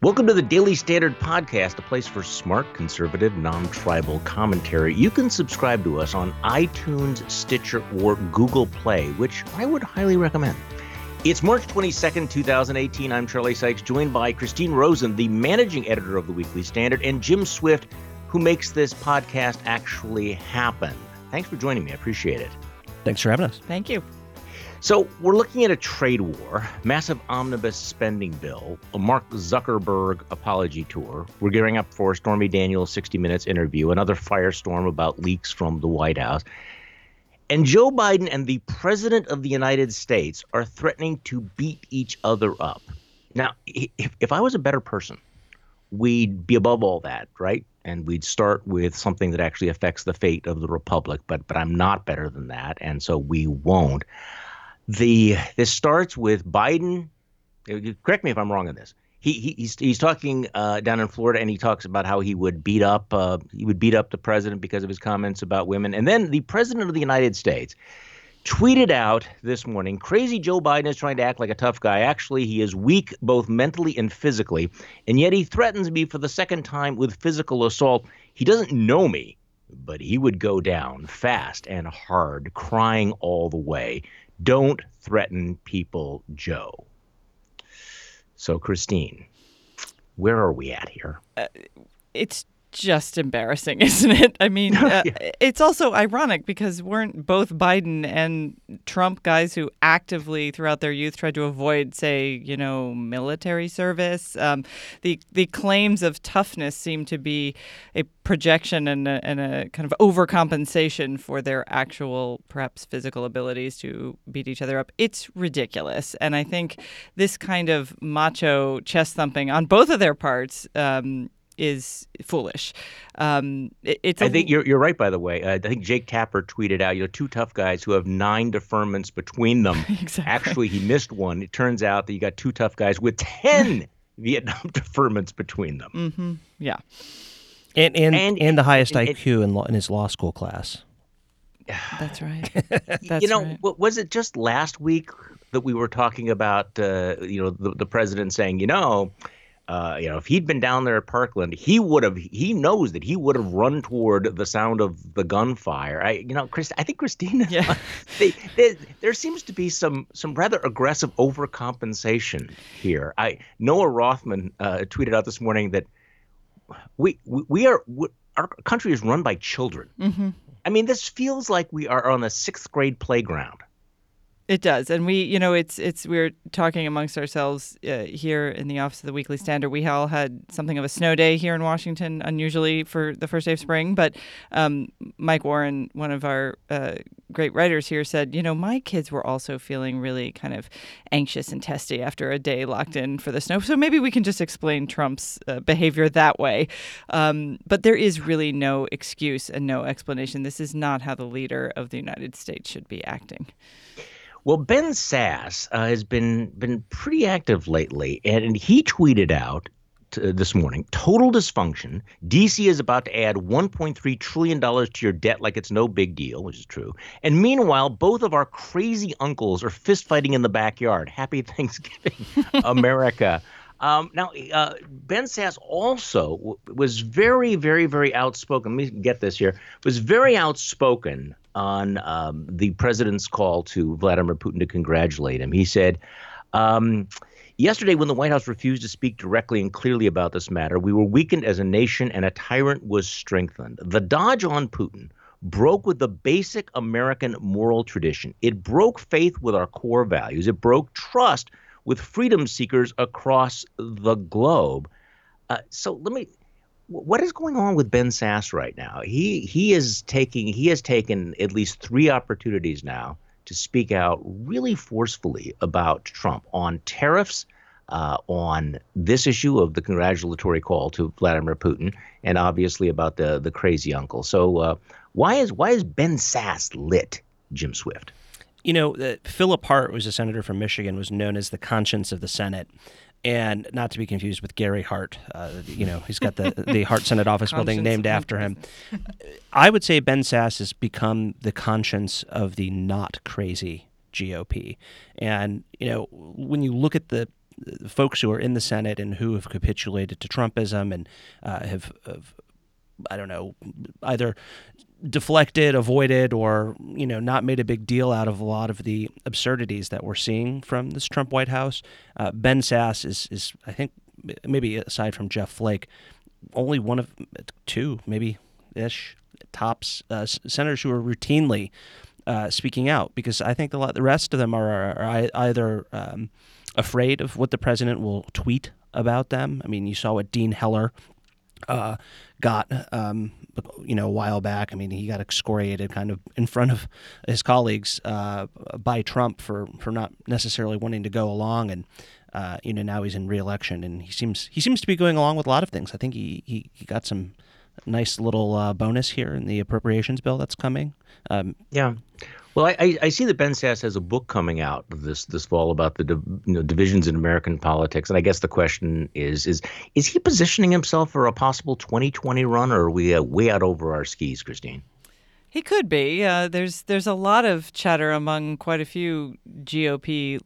Welcome to the Daily Standard Podcast, a place for smart, conservative, non tribal commentary. You can subscribe to us on iTunes, Stitcher, or Google Play, which I would highly recommend. It's March 22nd, 2018. I'm Charlie Sykes, joined by Christine Rosen, the managing editor of the Weekly Standard, and Jim Swift, who makes this podcast actually happen. Thanks for joining me. I appreciate it. Thanks for having us. Thank you. So, we're looking at a trade war, massive omnibus spending bill, a Mark Zuckerberg apology tour. We're gearing up for a Stormy Daniels' 60 Minutes interview, another firestorm about leaks from the White House. And Joe Biden and the President of the United States are threatening to beat each other up. Now, if, if I was a better person, we'd be above all that, right? And we'd start with something that actually affects the fate of the republic. But but I'm not better than that, and so we won't the this starts with Biden. Correct me if I'm wrong on this. He, he he's he's talking uh, down in Florida, and he talks about how he would beat up uh, he would beat up the president because of his comments about women. And then the president of the United States tweeted out this morning, "Crazy Joe Biden is trying to act like a tough guy. Actually, he is weak both mentally and physically, and yet he threatens me for the second time with physical assault. He doesn't know me." But he would go down fast and hard, crying all the way. Don't threaten people, Joe. So, Christine, where are we at here? Uh, it's just embarrassing, isn't it? I mean, uh, yeah. it's also ironic because weren't both Biden and Trump guys who actively throughout their youth tried to avoid, say, you know, military service? Um, the the claims of toughness seem to be a projection and a, and a kind of overcompensation for their actual, perhaps physical abilities to beat each other up. It's ridiculous, and I think this kind of macho chest thumping on both of their parts um, is foolish. Um, it, it's. I think you're you're right. By the way, uh, I think Jake Tapper tweeted out, you know, two tough guys who have nine deferments between them. exactly. Actually, he missed one. It turns out that you got two tough guys with ten Vietnam deferments between them. Mm-hmm. Yeah. And and, and, and the highest and, IQ in, law, in his law school class. That's right. That's you know, right. was it just last week that we were talking about, uh, you know, the, the president saying, you know, uh, you know, if he'd been down there at Parkland, he would have. He knows that he would have run toward the sound of the gunfire. I, you know, Chris, I think Christina. Yeah. They, they, there seems to be some some rather aggressive overcompensation here. I Noah Rothman uh, tweeted out this morning that we we, we are we, our country is run by children. Mm-hmm. I mean, this feels like we are on a sixth grade playground. It does, and we, you know, it's it's we're talking amongst ourselves uh, here in the office of the Weekly Standard. We all had something of a snow day here in Washington, unusually for the first day of spring. But um, Mike Warren, one of our uh, great writers here, said, you know, my kids were also feeling really kind of anxious and testy after a day locked in for the snow. So maybe we can just explain Trump's uh, behavior that way. Um, but there is really no excuse and no explanation. This is not how the leader of the United States should be acting. Well, Ben Sasse uh, has been been pretty active lately, and, and he tweeted out to, this morning total dysfunction. DC is about to add 1.3 trillion dollars to your debt like it's no big deal, which is true. And meanwhile, both of our crazy uncles are fist fighting in the backyard. Happy Thanksgiving, America. Um, now, uh, Ben Sasse also w- was very, very, very outspoken. Let me get this here. Was very outspoken on um, the president's call to Vladimir Putin to congratulate him. He said, um, Yesterday, when the White House refused to speak directly and clearly about this matter, we were weakened as a nation and a tyrant was strengthened. The dodge on Putin broke with the basic American moral tradition. It broke faith with our core values. It broke trust with freedom seekers across the globe. Uh, so let me what is going on with Ben Sasse right now? He he is taking he has taken at least three opportunities now to speak out really forcefully about Trump on tariffs, uh, on this issue of the congratulatory call to Vladimir Putin, and obviously about the the crazy uncle. So uh, why is why is Ben Sasse lit, Jim Swift? You know, uh, Philip Hart was a senator from Michigan, was known as the conscience of the Senate and not to be confused with Gary Hart. Uh, you know, he's got the the Hart Senate office building named after him. I would say Ben Sasse has become the conscience of the not crazy GOP, and you know, when you look at the folks who are in the Senate and who have capitulated to Trumpism and uh, have, have, I don't know, either deflected, avoided, or you know, not made a big deal out of a lot of the absurdities that we're seeing from this Trump White House. Uh, ben Sasse is, is, I think, maybe aside from Jeff Flake, only one of two, maybe ish tops uh, senators who are routinely uh, speaking out because I think the the rest of them are, are either um, afraid of what the president will tweet about them. I mean, you saw what Dean Heller uh, got, um, you know, a while back. I mean, he got excoriated kind of in front of his colleagues uh, by Trump for for not necessarily wanting to go along and. Uh, you know, now he's in re-election, and he seems he seems to be going along with a lot of things. I think he he, he got some nice little uh, bonus here in the appropriations bill that's coming. Um, yeah. Well, I, I see that Ben Sasse has a book coming out this this fall about the you know, divisions in American politics, and I guess the question is is is he positioning himself for a possible 2020 run, or are we uh, way out over our skis, Christine? He could be. Uh, there's there's a lot of chatter among quite a few GOP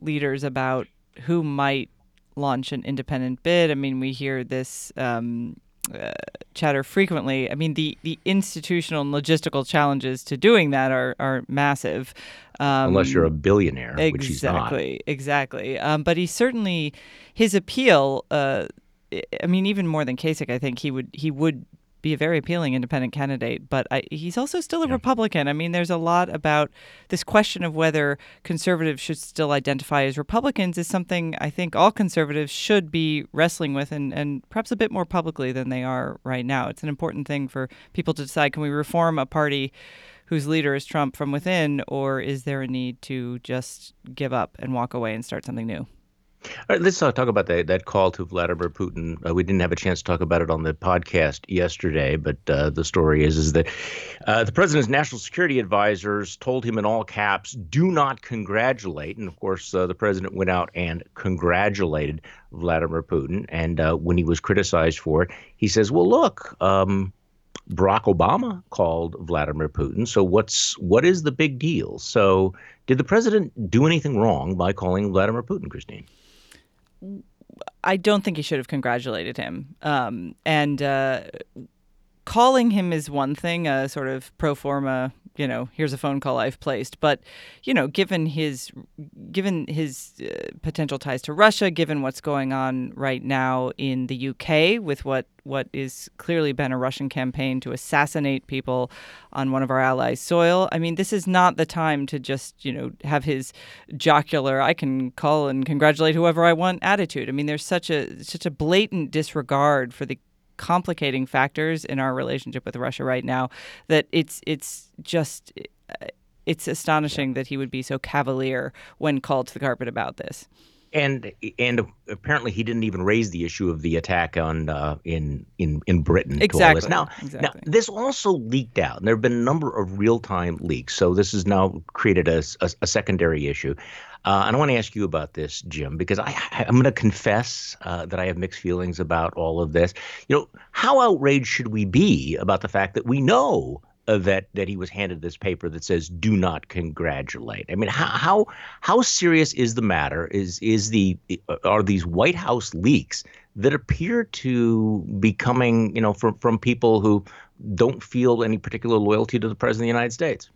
leaders about who might launch an independent bid. I mean, we hear this. Um, uh, chatter frequently. I mean, the, the institutional and logistical challenges to doing that are, are massive. Um, Unless you're a billionaire, exactly, exactly. Um, but he certainly his appeal. Uh, I mean, even more than Kasich, I think he would he would be a very appealing independent candidate, but I, he's also still a yeah. Republican. I mean, there's a lot about this question of whether conservatives should still identify as Republicans is something I think all conservatives should be wrestling with and, and perhaps a bit more publicly than they are right now. It's an important thing for people to decide can we reform a party whose leader is Trump from within, or is there a need to just give up and walk away and start something new? All right, let's uh, talk about that, that call to Vladimir Putin. Uh, we didn't have a chance to talk about it on the podcast yesterday, but uh, the story is is that uh, the president's national security advisors told him in all caps, "Do not congratulate." And of course, uh, the president went out and congratulated Vladimir Putin. And when he was criticized for it, he says, "Well, look." Um, Barack Obama called Vladimir Putin. So what's what is the big deal? So did the president do anything wrong by calling Vladimir Putin, Christine? I don't think he should have congratulated him. Um, and uh, calling him is one thing, a sort of pro forma, you know, here's a phone call I've placed. But, you know, given his given his uh, potential ties to Russia, given what's going on right now in the UK with what what is clearly been a Russian campaign to assassinate people on one of our allies' soil. I mean, this is not the time to just, you know, have his jocular I can call and congratulate whoever I want attitude. I mean, there's such a such a blatant disregard for the complicating factors in our relationship with Russia right now that it's it's just it's astonishing that he would be so cavalier when called to the carpet about this. And and apparently he didn't even raise the issue of the attack on uh, in in in Britain. Exactly. Now, exactly. now this also leaked out. And there have been a number of real time leaks. So this has now created a, a, a secondary issue. Uh, and I want to ask you about this, Jim, because I, I'm going to confess uh, that I have mixed feelings about all of this. You know, how outraged should we be about the fact that we know uh, that that he was handed this paper that says "Do not congratulate"? I mean, how how how serious is the matter? Is is the uh, are these White House leaks that appear to be coming, you know, from from people who don't feel any particular loyalty to the president of the United States?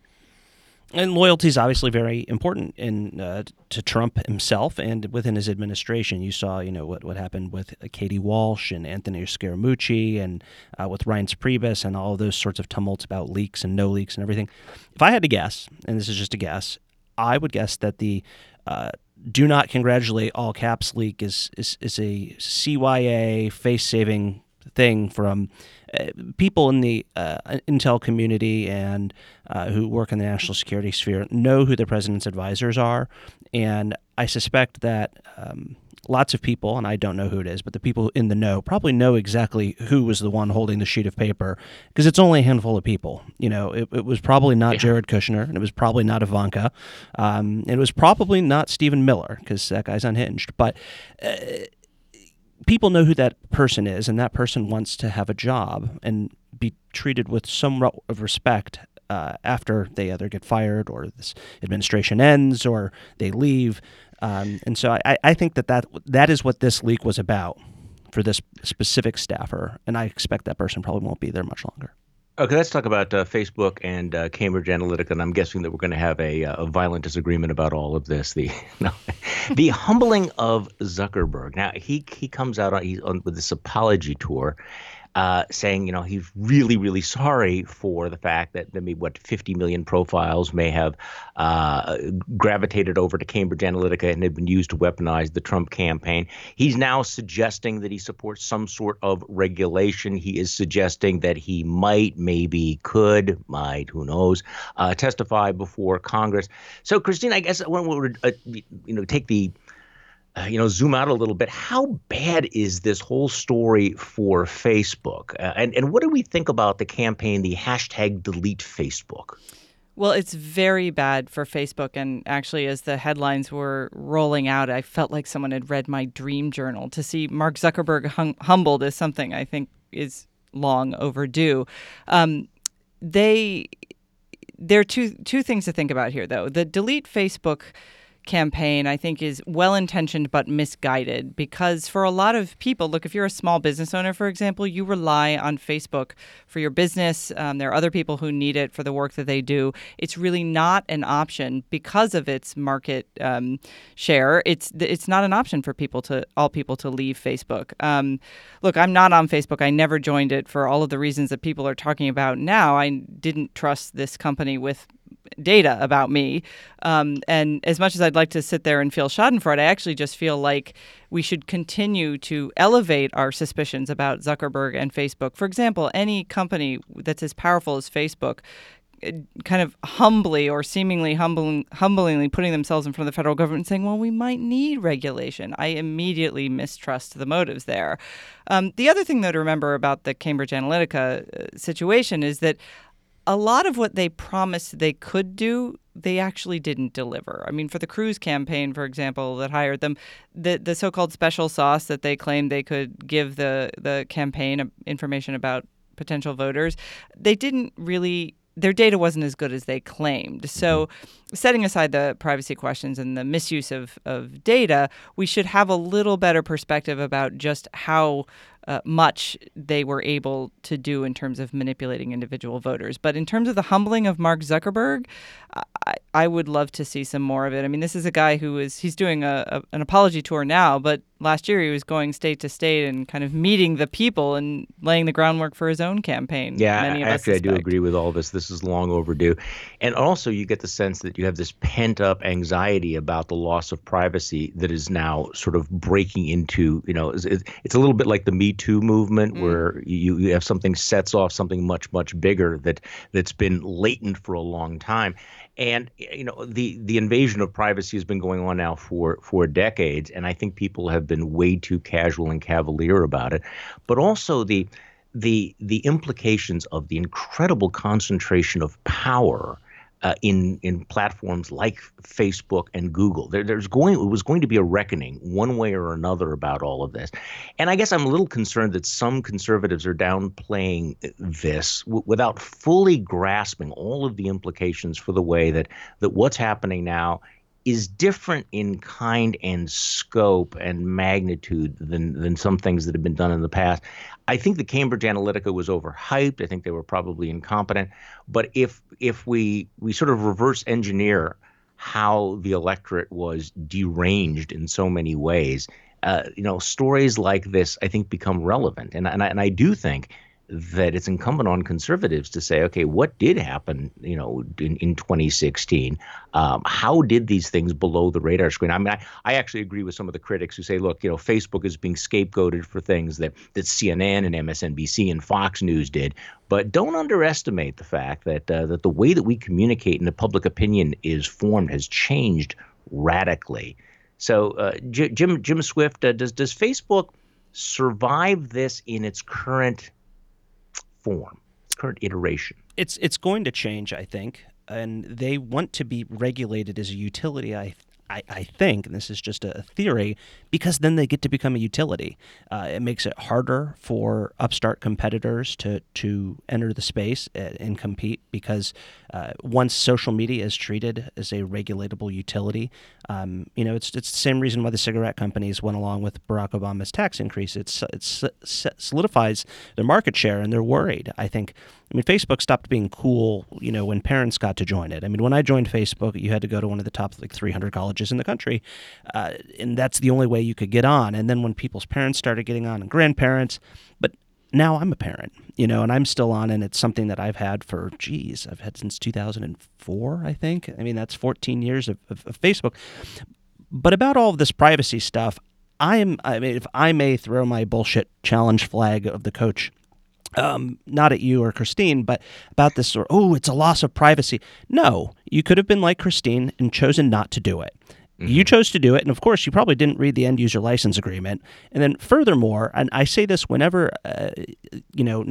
And loyalty is obviously very important in uh, to Trump himself and within his administration. You saw, you know, what what happened with Katie Walsh and Anthony Scaramucci and uh, with Reince Priebus and all those sorts of tumults about leaks and no leaks and everything. If I had to guess, and this is just a guess, I would guess that the uh, do not congratulate all caps leak is is, is a CYA face saving thing from people in the uh, intel community and uh, who work in the national security sphere know who the president's advisors are, and I suspect that. Um, lots of people, and I don't know who it is, but the people in the know probably know exactly who was the one holding the sheet of paper because it's only a handful of people. You know, it, it was probably not yeah. Jared Kushner, and it was probably not Ivanka, um, and it was probably not Stephen Miller because that guy's unhinged. But uh, people know who that person is, and that person wants to have a job and be treated with some of respect uh, after they either get fired or this administration ends or they leave. Um, and so I, I think that, that that is what this leak was about for this specific staffer, and I expect that person probably won't be there much longer. Okay, let's talk about uh, Facebook and uh, Cambridge Analytica, and I'm guessing that we're going to have a, uh, a, violent disagreement about all of this. The no, the humbling of Zuckerberg. Now he he comes out on, on with this apology tour, uh, saying, you know, he's really, really sorry for the fact that maybe what 50 million profiles may have uh, gravitated over to Cambridge Analytica and had been used to weaponize the Trump campaign. He's now suggesting that he supports some sort of regulation. He is suggesting that he might, maybe, could, might, who knows, uh, testify before Congress. So, Christine, I guess when we were, uh, you know, take the uh, you know, zoom out a little bit. How bad is this whole story for Facebook? Uh, and and what do we think about the campaign, the hashtag delete Facebook? Well, it's very bad for Facebook. And actually, as the headlines were rolling out, I felt like someone had read my dream journal. To see Mark Zuckerberg hum- humbled is something I think is long overdue. Um, they there are two two things to think about here, though. The delete Facebook campaign, I think, is well intentioned but misguided because for a lot of people, look, if you're a small business owner, for example, you rely on Facebook for your business. Um, there are other people who need it for the work that they do. It's really not an option because of its market um, share. It's it's not an option for people to all people to leave Facebook. Um, look, I'm not on Facebook. I never joined it for all of the reasons that people are talking about now. I didn't trust this company with data about me. Um, and as much as I'd like to sit there and feel Schadenfreude, I actually just feel like we should continue to elevate our suspicions about Zuckerberg and Facebook. For example, any company that's as powerful as Facebook uh, kind of humbly or seemingly humbling, humblingly putting themselves in front of the federal government saying, well, we might need regulation. I immediately mistrust the motives there. Um, the other thing, though, to remember about the Cambridge Analytica uh, situation is that a lot of what they promised they could do, they actually didn't deliver. I mean, for the Cruz campaign, for example, that hired them, the the so-called special sauce that they claimed they could give the the campaign information about potential voters, they didn't really their data wasn't as good as they claimed. So, setting aside the privacy questions and the misuse of, of data, we should have a little better perspective about just how uh, much they were able to do in terms of manipulating individual voters. But in terms of the humbling of Mark Zuckerberg, I, I would love to see some more of it. I mean, this is a guy who is he's doing a, a, an apology tour now, but last year he was going state to state and kind of meeting the people and laying the groundwork for his own campaign. Yeah, actually, I do agree with all this. This is long overdue, and also you get the sense that you have this pent up anxiety about the loss of privacy that is now sort of breaking into. You know, it's, it's a little bit like the Me Too movement, mm. where you you have something sets off something much much bigger that that's been latent for a long time and you know, the the invasion of privacy has been going on now for for decades, and I think people have been way too casual and cavalier about it. But also the the the implications of the incredible concentration of power uh, in in platforms like Facebook and Google. There, there's going it was going to be a reckoning one way or another about all of this, and I guess I'm a little concerned that some conservatives are downplaying this w- without fully grasping all of the implications for the way that that what's happening now is different in kind and scope and magnitude than than some things that have been done in the past. I think the Cambridge Analytica was overhyped. I think they were probably incompetent. But if if we we sort of reverse engineer how the electorate was deranged in so many ways, uh, you know, stories like this I think become relevant. And and I, and I do think that it's incumbent on conservatives to say, okay, what did happen, you know, in, in 2016? Um, how did these things below the radar screen? I mean, I, I actually agree with some of the critics who say, look, you know, Facebook is being scapegoated for things that, that CNN and MSNBC and Fox News did. But don't underestimate the fact that uh, that the way that we communicate and the public opinion is formed has changed radically. So, uh, J- Jim Jim Swift, uh, does does Facebook survive this in its current form, its current iteration? It's it's going to change, I think, and they want to be regulated as a utility. I I, I think, and this is just a theory, because then they get to become a utility. Uh, it makes it harder for upstart competitors to to enter the space and compete because uh, once social media is treated as a regulatable utility, um, you know, it's it's the same reason why the cigarette companies went along with Barack Obama's tax increase. It's it solidifies their market share, and they're worried. I think. I mean, Facebook stopped being cool, you know, when parents got to join it. I mean, when I joined Facebook, you had to go to one of the top like 300 colleges in the country, uh, and that's the only way you could get on. And then when people's parents started getting on, and grandparents, but now I'm a parent, you know, and I'm still on, and it's something that I've had for, geez, I've had since 2004, I think. I mean, that's 14 years of, of, of Facebook. But about all of this privacy stuff, I am, I mean, if I may throw my bullshit challenge flag of the coach um, not at you or Christine, but about this sort. Oh, it's a loss of privacy. No, you could have been like Christine and chosen not to do it. Mm-hmm. You chose to do it, and of course, you probably didn't read the end user license agreement. And then, furthermore, and I say this whenever uh, you know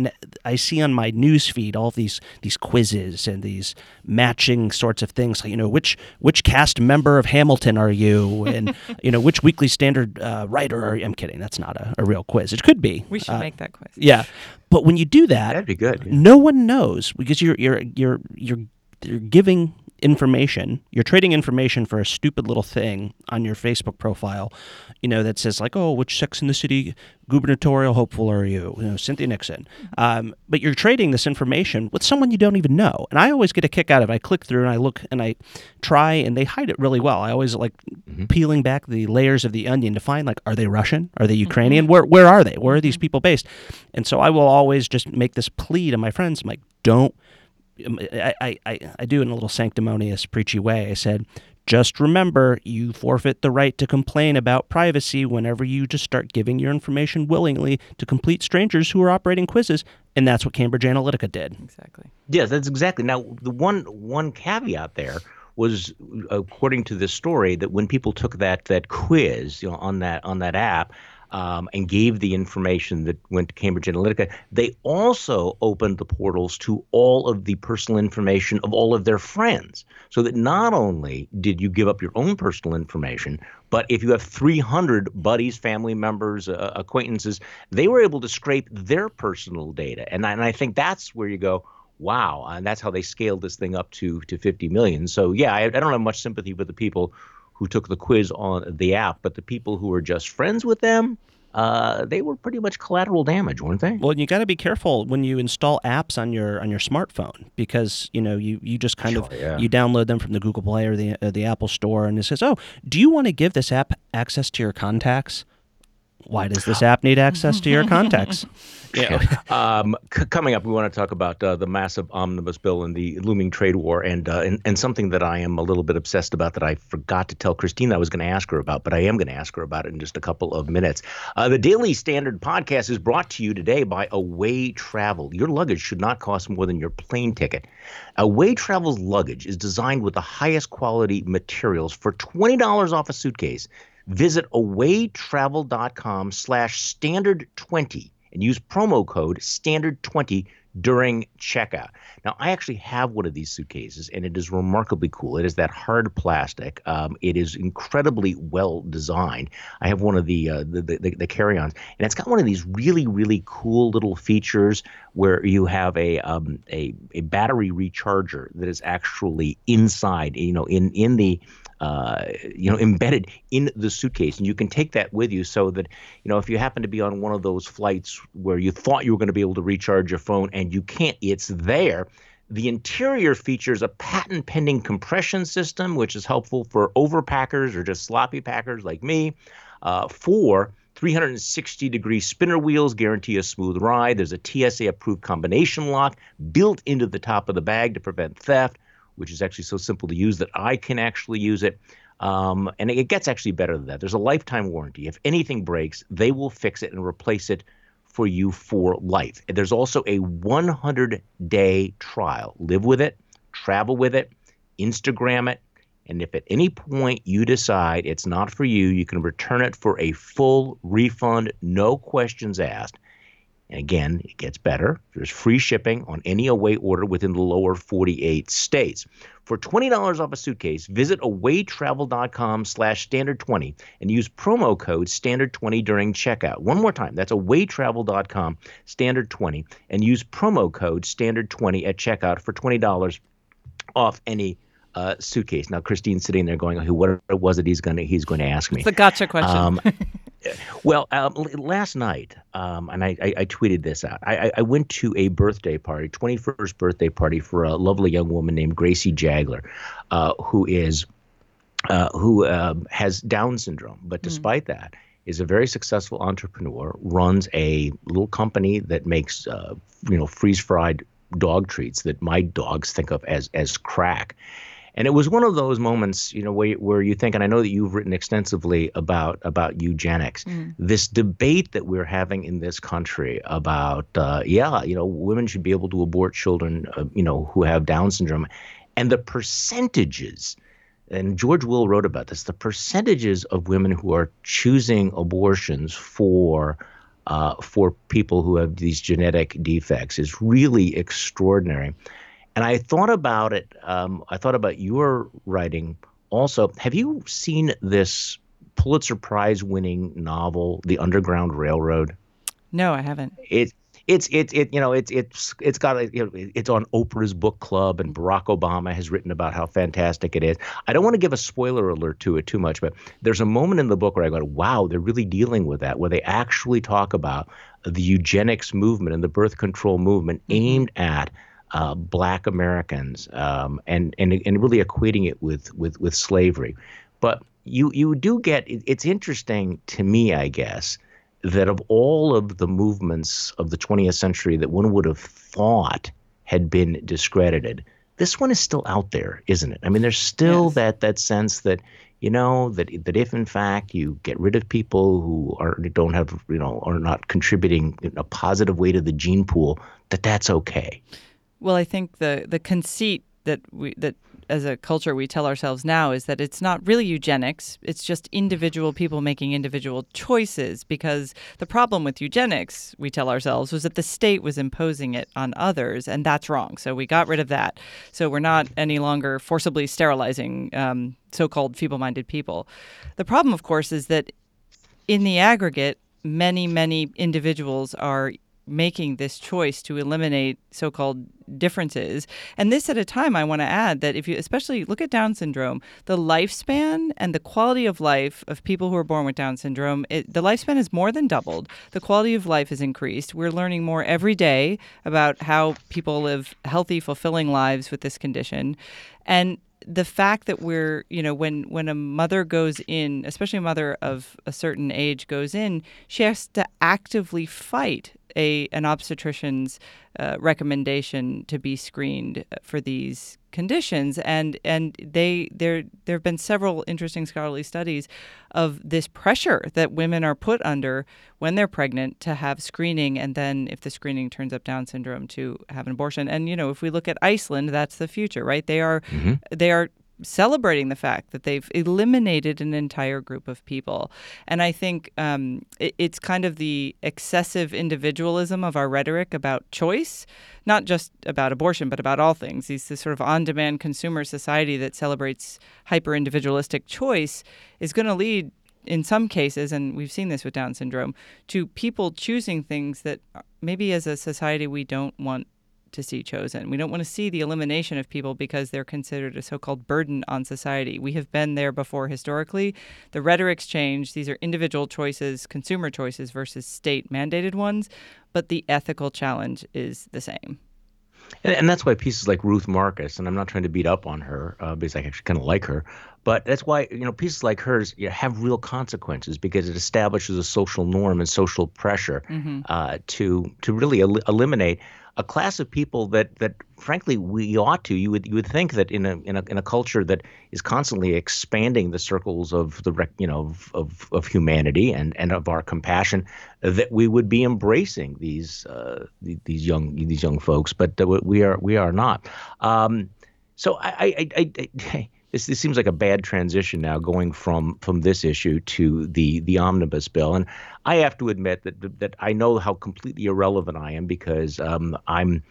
I see on my news feed all these these quizzes and these matching sorts of things, like you know which which cast member of Hamilton are you, and you know which Weekly Standard uh, writer are you? I'm kidding, that's not a, a, real quiz. It could be. We should uh, make that quiz. Yeah, but when you do that, that'd be good. Yeah. No one knows because you're you're you're you're you're giving information. You're trading information for a stupid little thing on your facebook profile you know that says like oh which sex in the city gubernatorial hopeful are you? You know cynthia nixon. Um, but you're trading this information with someone you don't even know. And i always get a kick out of it. I click through and i look and i try and they hide it really well. I always like mm-hmm. peeling back the layers of the onion to find like are they russian? Are they ukrainian? Mm-hmm. where, where are they? Where are these mm-hmm. people based? And so i will always just make this plea to my friends I'm like don't Um, I, I, I do in a little sanctimonious, preachy way. I said, just remember, you forfeit the right to complain about privacy whenever you just start giving your information willingly to complete strangers who are operating quizzes, and that's what Cambridge Analytica did. Exactly. Yes, that's exactly. Now, the one one caveat there was, according to this story, that when people took that that quiz, you know, on that on that app, um, and gave the information that went to Cambridge Analytica, they also opened the portals to all of the personal information of all of their friends. So that not only did you give up your own personal information, but if you have 300 buddies, family members, uh, acquaintances, they were able to scrape their personal data. And and I think that's where you go, wow. And that's how they scaled this thing up to, to 50 million. So, yeah, I, I don't have much sympathy for the people who took the quiz on the app, but the people who were just friends with them, uh, they were pretty much collateral damage, weren't they? Well, you got to be careful when you install apps on your on your smartphone because you know you, you just kind sure, of yeah. you download them from the Google Play or the uh, the Apple Store, and it says, "Oh, do you want to give this app access to your contacts?" Why does this app need access to your contacts? Yeah. um, c- coming up, we want to talk about uh, the massive omnibus bill and the looming trade war, and, uh, and and something that I am a little bit obsessed about that I forgot to tell Christine I was going to ask her about, but I am going to ask her about it in just a couple of minutes. Uh, the Daily Standard podcast is brought to you today by Away Travel. Your luggage should not cost more than your plane ticket. Away Travel's luggage is designed with the highest quality materials for twenty dollars off a suitcase. Visit awaytravel.com slash standard20 and use promo code standard20 during checkout. Now, I actually have one of these suitcases, and it is remarkably cool. It is that hard plastic. Um, it is incredibly well designed. I have one of the, uh, the, the, the carry-ons, and it's got one of these really really cool little features where you have a um, a, a battery recharger that is actually inside, you know, in in the uh, you know, embedded in the suitcase, and you can take that with you. So that you know, if you happen to be on one of those flights where you thought you were going to be able to recharge your phone and you can't, it's there. The interior features a patent pending compression system, which is helpful for overpackers or just sloppy packers like me. Uh, for 360 degree spinner wheels guarantee a smooth ride. There's a TSA approved combination lock built into the top of the bag to prevent theft which is actually so simple to use that I can actually use it. Um, and it gets actually better than that. There's a lifetime warranty. If anything breaks, they will fix it and replace it for you for life. And there's also a 100 day trial. Live with it, travel with it, Instagram it. And if at any point you decide it's not for you, you can return it for a full refund, no questions asked. And again, it gets better. There's free shipping on any away order within the lower 48 states. For $20 off a suitcase, visit awaytravel.com slash standard20 and use promo code standard20 during checkout. One more time, that's awaytravel.com standard20 and use promo code standard20 at checkout for $20 off any uh, suitcase. Now, Christine's sitting there going, "What was it he's going to he's going to ask me?" It's a gotcha question. Um, well, um, last night, um, and I, I, I, tweeted this out. I, I, went to a birthday party, 21st birthday party for a lovely young woman named Gracie Jagler, uh, who is uh, who uh, has Down syndrome, but hmm. despite mm. that, is a very successful entrepreneur. Runs a little company that makes uh, you know freeze fried dog treats that my dogs think of as as crack and it was one of those moments, you know, where, where you think, and I know that you've written extensively about about eugenics, mm. this debate that we're having in this country about, uh, yeah, you know, women should be able to abort children, uh, you know, who have Down syndrome, and the percentages. And George Will wrote about this. The percentages of women who are choosing abortions for uh, for people who have these genetic defects is really extraordinary. And I thought about it. Um, I thought about your writing also. Have you seen this Pulitzer Prize winning novel, The Underground Railroad? No, I haven't. It it's it's it you know it's it's it's got a, you know, it's on Oprah's book club and Barack Obama has written about how fantastic it is. I don't want to give a spoiler alert to it too much, but there's a moment in the book where I go, wow, they're really dealing with that, where they actually talk about the eugenics movement and the birth control movement mm-hmm. aimed at uh, black Americans um, and, and and really equating it with with with slavery. But you you do get it's interesting to me, I guess, that of all of the movements of the 20th century that one would have thought had been discredited, this one is still out there, isn't it? I mean, there's still yes. that that sense that you know that that if in fact you get rid of people who are don't have you know are not contributing in a positive way to the gene pool, that that's okay. Well, I think the the conceit that we that as a culture we tell ourselves now is that it's not really eugenics. It's just individual people making individual choices because the problem with eugenics we tell ourselves was that the state was imposing it on others and that's wrong. So we got rid of that. So we're not any longer forcibly sterilizing um, so-called feeble-minded people. The problem of course is that in the aggregate many many individuals are making this choice to eliminate so-called differences. And this at a time i want to add that if you especially look at down syndrome the lifespan and the quality of life of people who are born with down syndrome it, the lifespan has more than doubled. The quality of life has increased. We're learning more every day about how people live healthy fulfilling lives with this condition. And the fact that we're you know when when a mother goes in especially a mother of a certain age goes in she has to actively fight a an obstetrician's uh, recommendation to be screened for these conditions and and they there there have been several interesting scholarly studies of this pressure that women are put under when they're pregnant to have screening and then if the screening turns up down syndrome to have an abortion and you know if we look at Iceland that's the future right they are mm-hmm. they are celebrating the fact that they've eliminated an entire group of people. And I think um, it, it's kind of the excessive individualism of our rhetoric about choice, not just about abortion, but about all things. These this sort of on demand consumer society that celebrates hyper individualistic choice is going to lead. In some cases, and we've seen this with Down syndrome, to people choosing things that maybe as a society we don't want to see chosen. We don't want to see the elimination of people because they're considered a so called burden on society. We have been there before historically. The rhetoric's changed. These are individual choices, consumer choices versus state mandated ones, but the ethical challenge is the same. And, and, that's why pieces like Ruth Marcus, and I'm not trying to beat up on her uh, because I actually kind of like her, but that's why you know pieces like hers you know, have real consequences because it establishes a social norm and social pressure mm-hmm. uh, to to really el- eliminate a class of people that that frankly we ought to you would you would think that in a in a in a culture that is constantly expanding the circles of the you know of of, of humanity and and of our compassion that we would be embracing these uh, these young these young folks but we are we are not um, so I, I, I, I this, this seems like a bad transition now, going from from this issue to the the omnibus bill. And I have to admit that that I know how completely irrelevant I am because um, I'm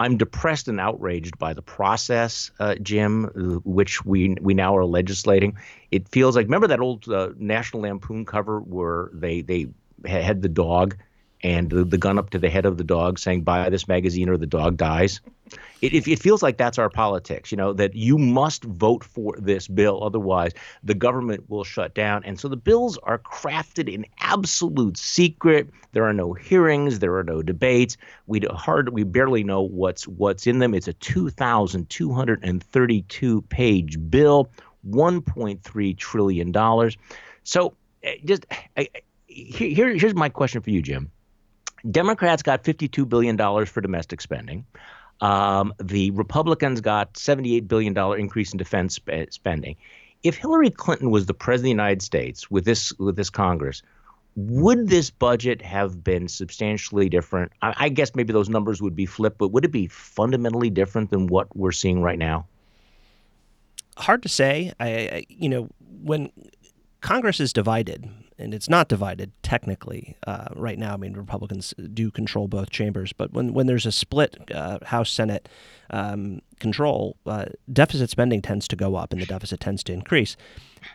I'm depressed and outraged by the process, uh, Jim, which we we now are legislating. It feels like remember that old uh, National Lampoon cover where they they had the dog and the, the, gun up to the head of the dog saying buy this magazine or the dog dies. It, it, it, feels like that's our politics you know that you must vote for this bill otherwise the government will shut down. And so the bills are crafted in absolute secret. There are no hearings. There are no debates. We hard we barely know what's what's in them. It's a 2232 page bill 1.3 trillion dollars. So eh, just I, here, here's my question for you jim Democrats got $52 billion for domestic spending. Um, the Republicans got $78 billion increase in defense sp- spending. If Hillary Clinton was the president of the United States with this with this Congress, would this budget have been substantially different? I, I guess maybe those numbers would be flipped, but would it be fundamentally different than what we're seeing right now? Hard to say. I, I you know, when Congress is divided, and it's not divided technically uh, right now. I mean, Republicans do control both chambers, but when when there's a split uh, House Senate um, control, uh, deficit spending tends to go up and the deficit tends to increase.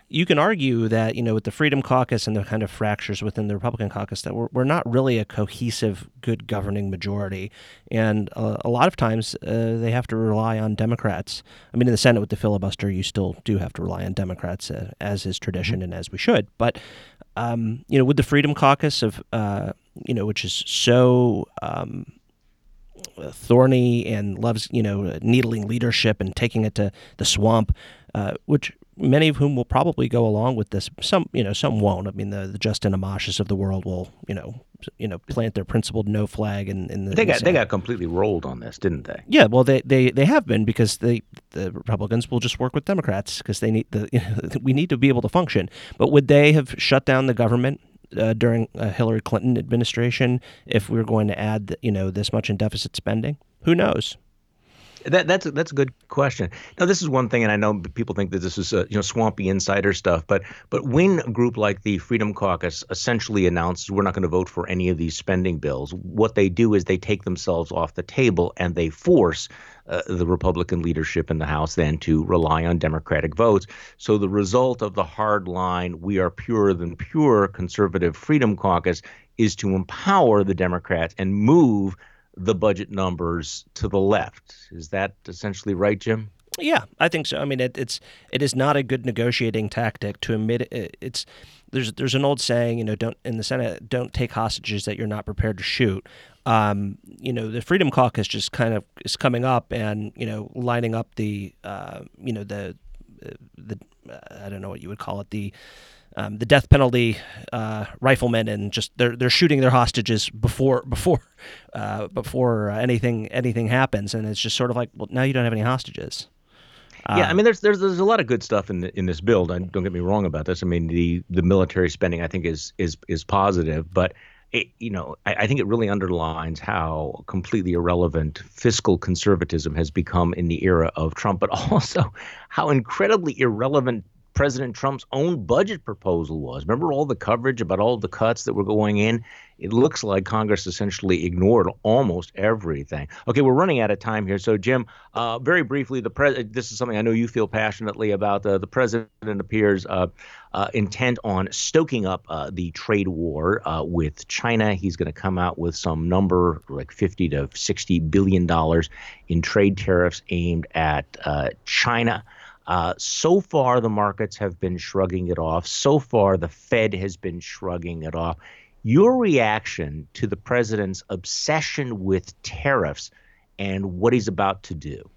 You can argue that you know with the Freedom Caucus and the kind of fractures within the Republican caucus that we're, we're not really a cohesive, good governing majority, and uh, a lot of times uh, they have to rely on Democrats. I mean, in the Senate with the filibuster, you still do have to rely on Democrats, uh, as is tradition mm-hmm. and as we should. But um, you know, with the Freedom Caucus of uh, you know, which is so um, thorny and loves you know needling leadership and taking it to the swamp, uh, which many of whom will probably go along with this. Some you know, some won't. I mean, the, the Justin Amash's of the world will you know you know plant their principled no flag in, in the. They got they got completely rolled on this, didn't they? Yeah, well, they they, they have been because they the Republicans will just work with Democrats because they need the you know, we need to be able to function. But would they have shut down the government uh, during a Hillary Clinton administration if we were going to add, you know, this much in deficit spending? Who knows? That, that's a, that's a good question. Now, this is one thing, and I know people think that this is uh, you know swampy insider stuff, but but when a group like the Freedom Caucus essentially announces we're not going to vote for any of these spending bills, what they do is they take themselves off the table and they force uh, the Republican leadership in the House then to rely on Democratic votes. So the result of the hard line, we are purer than pure conservative Freedom Caucus, is to empower the Democrats and move the budget numbers to the left. Is that essentially right, Jim? Yeah, I think so. I mean, it, it's it is not a good negotiating tactic to admit it, it's there's there's an old saying, you know, don't in the Senate don't take hostages that you're not prepared to shoot. Um, you know, the Freedom Caucus just kind of is coming up and you know lining up the uh, you know the the I don't know what you would call it the um, the death penalty uh, riflemen and just they're they're shooting their hostages before before uh, before anything anything happens, and it's just sort of like, well, now you don't have any hostages. yeah, I um, mean, there's there's there's a lot of good stuff in the, in this bill. Don't get me wrong about this. I mean, the the military spending I think is is is positive, but it, you know, I, I, think it really underlines how completely irrelevant fiscal conservatism has become in the era of Trump, but also how incredibly irrelevant President Trump's own budget proposal was. Remember all the coverage about all the cuts that were going in? It looks like Congress essentially ignored almost everything. Okay, we're running out of time here. So, Jim, uh, very briefly, the pres- this is something I know you feel passionately about. Uh, the president appears uh, uh intent on stoking up uh, the trade war uh, with China. He's going to come out with some number like 50 to 60 billion dollars in trade tariffs aimed at China. Uh, so far, the markets have been shrugging it off. So far, the Fed has been shrugging it off. Your reaction to the president's obsession with tariffs and what he's about to do?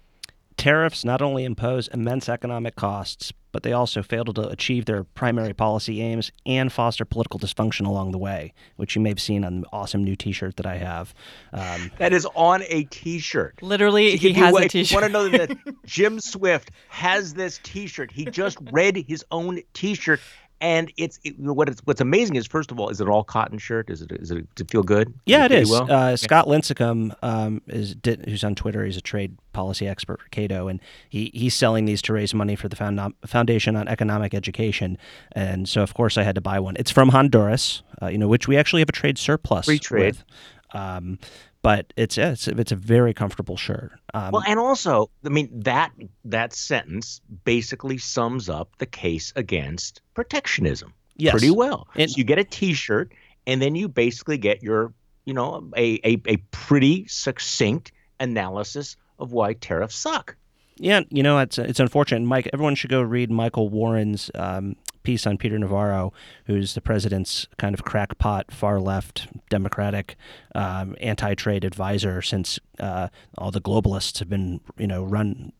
Tariffs not only impose immense economic costs, but they also fail to achieve their primary policy aims and foster political dysfunction along the way, which you may have seen on the awesome new T-shirt that I have. Um, that is on a T-shirt. Literally, he has a T-shirt. Want to know that Jim Swift has this T-shirt? He just read his own T-shirt and it's it, what it's what's amazing is first of all, is it all cotton shirt? Is it is it does it feel good? Yeah, it, it is. Well? Uh, Scott Lincicome um, is did, who's on Twitter. He's a trade policy expert for Cato, and he he's selling these to raise money for the found, Foundation on Economic Education. And so, of course, I had to buy one. It's from Honduras, uh, you know, which we actually have a trade surplus. Free trade. With. Um, but it's it's it's a very comfortable shirt. Um, well, and also, I mean that that sentence basically sums up the case against protectionism yes. pretty well. And, so you get a T-shirt, and then you basically get your you know a a, a pretty succinct analysis of why tariffs suck. Yeah, you know it's it's unfortunate. Mike, everyone should go read Michael Warren's um, piece on Peter Navarro, who's the president's kind of crackpot, far left, Democratic, um, anti-trade advisor since uh, all the globalists have been, you know, run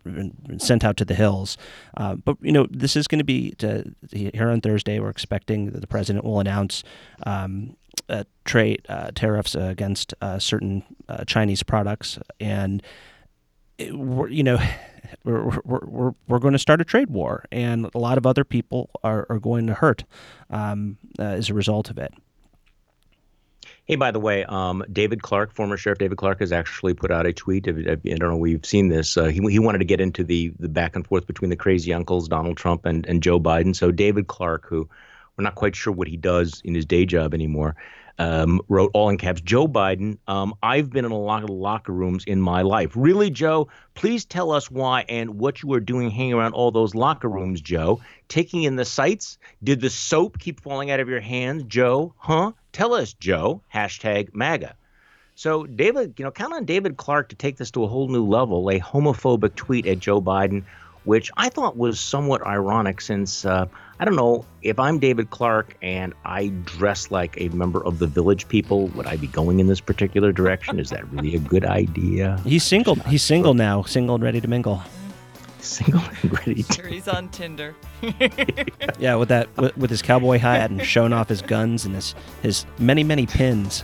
sent out to the hills. Uh, but you know, this is going to be here on Thursday. We're expecting that the president will announce. Um, uh, trade uh, tariffs against uh, certain uh, Chinese products, and it, you know, we're, we're, we're, we're going to start a trade war, and a lot of other people are, are going to hurt um, uh, as a result of it. Hey, by the way, um, David Clarke, former Sheriff David Clarke, has actually put out a tweet. I don't know, we've seen this. Uh, he, he wanted to get into the, the back and forth between the crazy uncles, Donald Trump and, and Joe Biden. So, David Clarke, who we're not quite sure what he does in his day job anymore, um, wrote all in caps Joe Biden, um, I've been in a lot of locker rooms in my life. Really, Joe? Please tell us why and what you were doing hanging around all those locker rooms, Joe. Taking in the sights? Did the soap keep falling out of your hands, Joe? Huh? Tell us, Joe. Hashtag MAGA. So, David, you know, count on David Clarke to take this to a whole new level. A homophobic tweet at Joe Biden which I thought was somewhat ironic since uh, I don't know if I'm David Clarke and I dress like a member of the Village People, would I be going in this particular direction? Is that really a good idea? He's single. He's single now, single and ready to mingle. Single and ready. To... He's on Tinder. yeah, with that, with, with, his cowboy hat and showing off his guns and his his many many pins.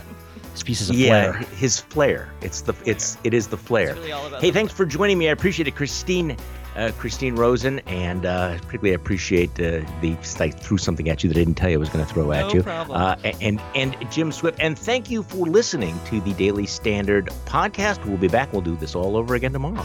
His pieces of yeah, flair. his flair. It's the it's it is the flair. Really hey, thanks for joining me. I appreciate it, Christine uh, Christine Rosen, and uh, particularly I appreciate uh, the I threw something at you that I didn't tell you I was going to throw at no you. Problem. Uh, and and Jim Swift, and thank you for listening to the Daily Standard podcast. We'll be back. We'll do this all over again tomorrow.